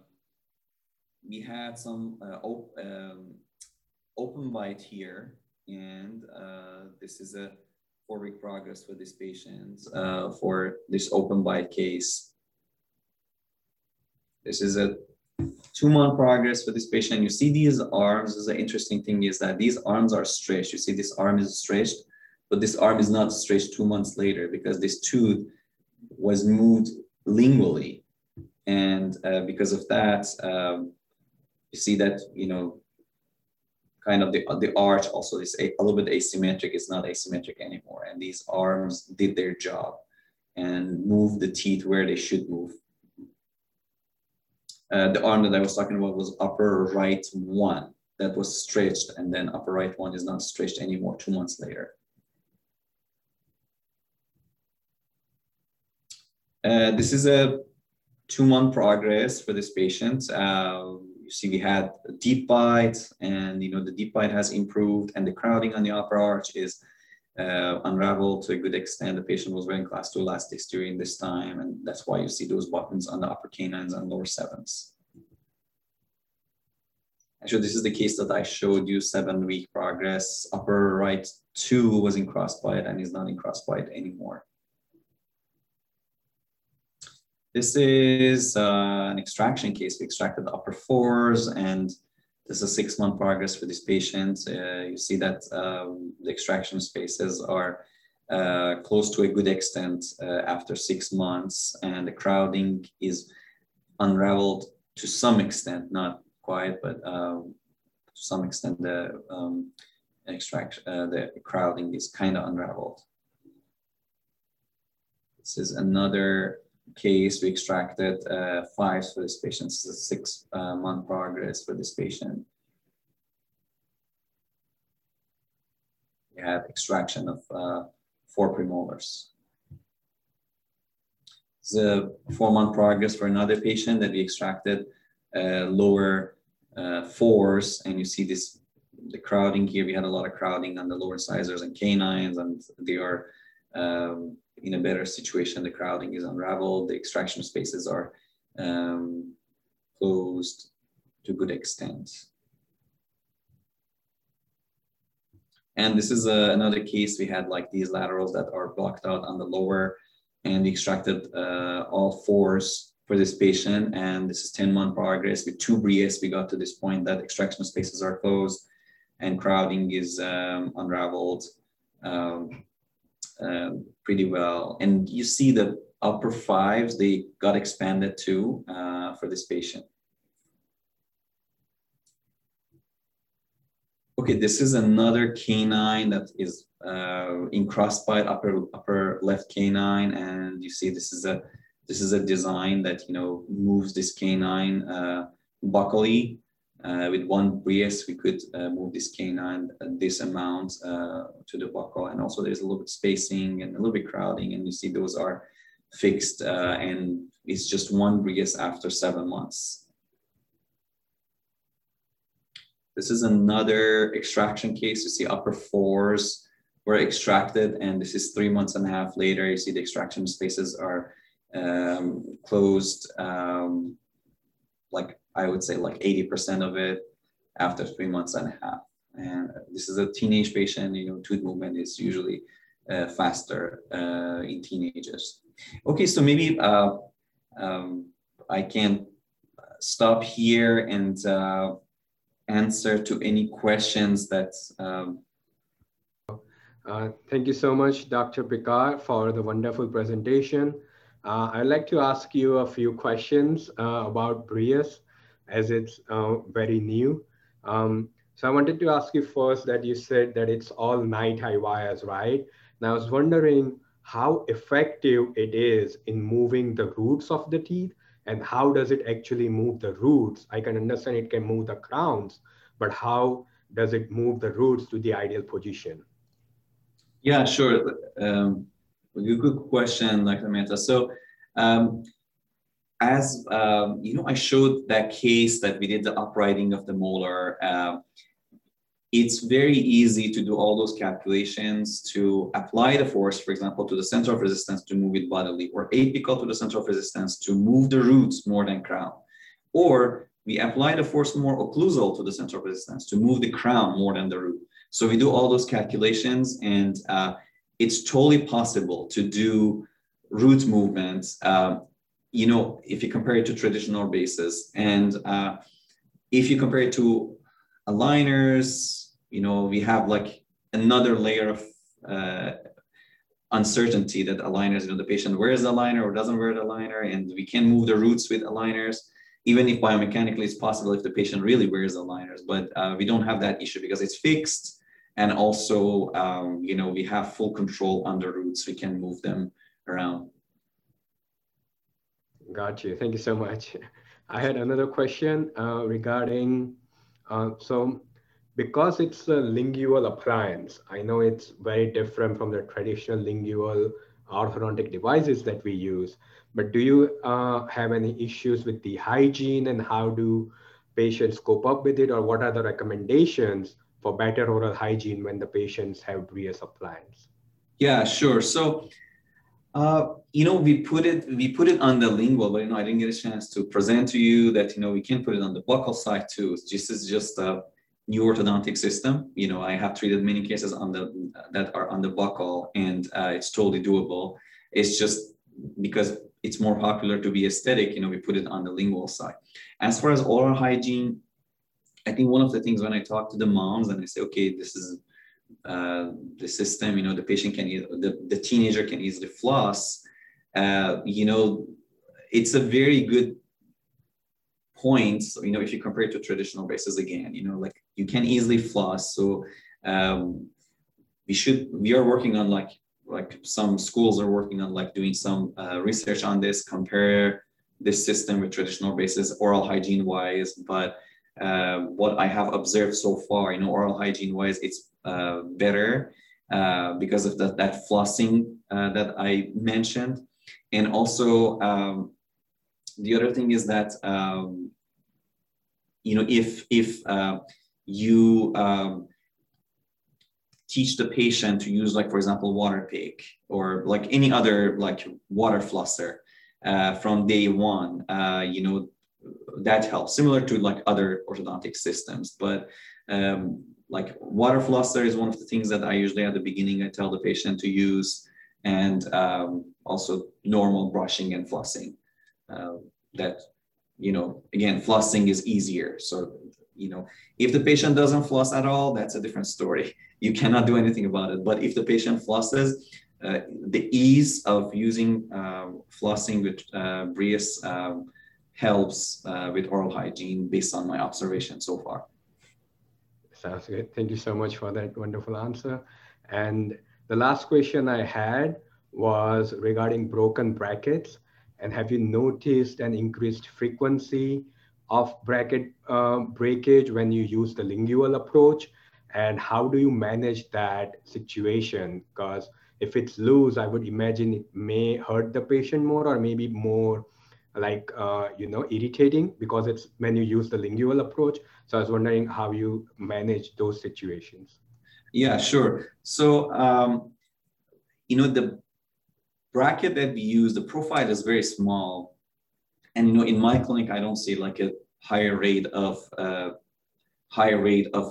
we had some uh, op um, open bite here, and uh, this is a four week progress for these patients uh, for this open bite case. This is a two month progress for this patient. You see these arms, the interesting thing is that these arms are stretched. You see this arm is stretched, but this arm is not stretched two months later because this tooth was moved lingually. And uh, because of that, um, you see that, you know, kind of the, the arch also is a, a little bit asymmetric. It's not asymmetric anymore. And these arms did their job and moved the teeth where they should move. Uh, the arm that I was talking about was upper right one that was stretched and then upper right one is not stretched anymore two months later. Uh, this is a two month progress for this patient. Uh, you see we had a deep bite and you know the deep bite has improved and the crowding on the upper arch is uh, unraveled to a good extent. The patient was wearing class two elastics during this time and that's why you see those buttons on the upper canines and lower sevens. Actually, this is the case that I showed you seven week progress. Upper right two was in crossbite and is not in crossbite anymore. This is uh, an extraction case. We extracted the upper fours and this is six month progress for this patient. Uh, you see that um, the extraction spaces are uh, close to a good extent uh, after six months and the crowding is unraveled to some extent, not quite, but um, to some extent the um, extraction, uh, the crowding is kind of unraveled. This is another case, we extracted uh, five for this patient. A six uh, month progress for this patient. We had extraction of uh, four premolars. The four month progress for another patient that we extracted uh, lower uh, fours, and you see this the crowding here. We had a lot of crowding on the lower incisors and canines, and they are um, in a better situation. The crowding is unraveled. The extraction spaces are um, closed to good extent. And this is uh, another case. We had like these laterals that are blocked out on the lower and we extracted uh, all fours for this patient. And this is 10 month progress with two Brius. We got to this point that extraction spaces are closed and crowding is um, unraveled. Um, um, pretty well. And you see the upper fives, they got expanded too uh, for this patient. Okay, this is another canine that is uh, in crossbite upper upper left canine, and you see this is a this is a design that you know moves this canine uh, buccally uh, with one Brius, we could uh, move this canine this amount uh, to the buccal. And also there's a little bit spacing and a little bit crowding. And you see those are fixed uh, and it's just one Brius after seven months. This is another extraction case. You see upper fours were extracted and this is three months and a half later. You see the extraction spaces are um, closed um, like I would say like 80% of it after three months and a half. And this is a teenage patient, you know, tooth movement is usually uh, faster uh, in teenagers. Okay, so maybe uh, um, I can stop here and uh, answer to any questions that. Um... Uh, thank you so much, Dr. Peikar, for the wonderful presentation. Uh, I'd like to ask you a few questions about Brius as it's uh, very new. Um, so I wanted to ask you first that you said that it's all NiTi wires, right? And I was wondering how effective it is in moving the roots of the teeth and how does it actually move the roots? I can understand it can move the crowns, but how does it move the roots to the ideal position? Yeah, sure. Um, good question, Dr. Mehta. So um, as um, you know, I showed that case that we did the uprighting of the molar. Uh, it's very easy to do all those calculations to apply the force, for example, to the center of resistance to move it bodily, or apical to the center of resistance to move the roots more than crown. Or we apply the force more occlusal to the center of resistance to move the crown more than the root. So we do all those calculations, and uh, it's totally possible to do root movements uh, you know, if you compare it to traditional bases, and uh, if you compare it to aligners, you know, we have like another layer of uh, uncertainty that aligners, you know, the patient wears the aligner or doesn't wear the aligner, and we can move the roots with aligners, even if biomechanically it's possible if the patient really wears aligners, but uh, we don't have that issue because it's fixed. And also, um, you know, we have full control on the roots. We can move them around. Got you. Thank you so much. (laughs) I had another question uh, regarding, uh, so because it's a lingual appliance, I know it's very different from the traditional lingual orthodontic devices that we use, but do you uh, have any issues with the hygiene and how do patients cope up with it or what are the recommendations for better oral hygiene when the patients have Brius appliance? Yeah, sure. So, uh, you know, we put it we put it on the lingual, but you know, I didn't get a chance to present to you that you know we can put it on the buccal side too. This is just a new orthodontic system. You know, I have treated many cases on the that are on the buccal, and uh, it's totally doable. It's just because it's more popular to be aesthetic. You know, we put it on the lingual side. As far as oral hygiene, I think one of the things when I talk to the moms and I say, okay, this is uh, the system, you know, the patient can, the, the teenager can easily floss, uh, you know, it's a very good point. So, you know, if you compare it to traditional braces again, you know, like you can easily floss. So um, we should, we are working on like, like some schools are working on like doing some uh, research on this, compare this system with traditional braces, oral hygiene wise, but uh, what I have observed so far, you know, oral hygiene wise, it's uh, better uh, because of the, that flossing uh, that I mentioned. And also, um, the other thing is that, um, you know, if, if uh, you um, teach the patient to use like, for example, Waterpik or like any other like water flosser from day one, you know, that helps, similar to like other orthodontic systems. But um, like water flosser is one of the things that I usually at the beginning I tell the patient to use, and um, also normal brushing and flossing. Uh, that you know, again, flossing is easier. So you know, if the patient doesn't floss at all, that's a different story. (laughs) You cannot do anything about it. But if the patient flosses, uh, the ease of using uh, flossing with uh, Brius um, helps uh, with oral hygiene based on my observation so far. Sounds good. Thank you so much for that wonderful answer. And the last question I had was regarding broken brackets. And have you noticed an increased frequency of bracket uh, breakage when you use the lingual approach? And how do you manage that situation? Because if it's loose, I would imagine it may hurt the patient more or maybe more like uh, you know irritating because it's when you use the lingual approach. So i was wondering how you manage those situations. Yeah sure. So um, you know the bracket that we use the profile is very small. And you know in my clinic i don't see like a higher rate of uh, higher rate of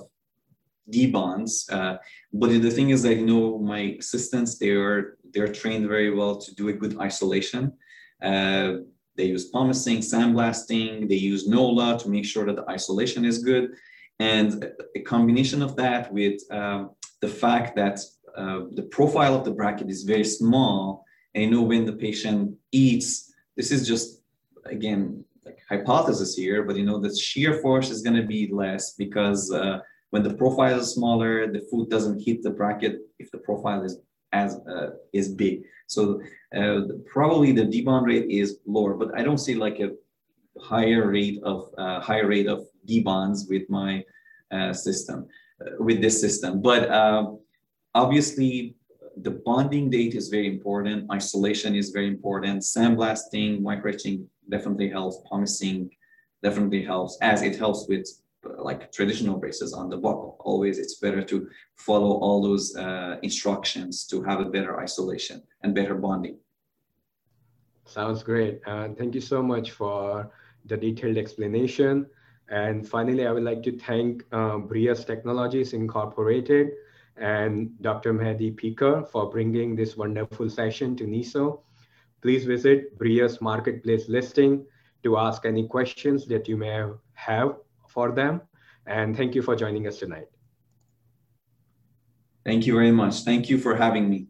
debonds uh, but the thing is that you know my assistants they are they're trained very well to do a good isolation. Uh, they use pumicing, sandblasting, they use NOLA to make sure that the isolation is good. And a combination of that with um, the fact that uh, the profile of the bracket is very small, and you know when the patient eats, this is just, again, like hypothesis here, but you know the shear force is going to be less because uh, when the profile is smaller, the food doesn't hit the bracket if the profile is as uh, is big. So uh, probably the debond rate is lower, but I don't see like a higher rate of uh, higher rate of debonds with my uh, system, uh, with this system. But um, obviously, the bonding date is very important. Isolation is very important. Sandblasting, microetching definitely helps. Pumicing definitely helps, as it helps with like traditional braces on the buccal. Always it's better to follow all those uh, instructions to have a better isolation and better bonding. Sounds great. Uh, thank you so much for the detailed explanation. And finally, I would like to thank uh, Brius Technologies Incorporated and Dr. Mehdi Peikar for bringing this wonderful session to NISO. Please visit Brius Marketplace listing to ask any questions that you may have for them. And thank you for joining us tonight. Thank you very much. Thank you for having me.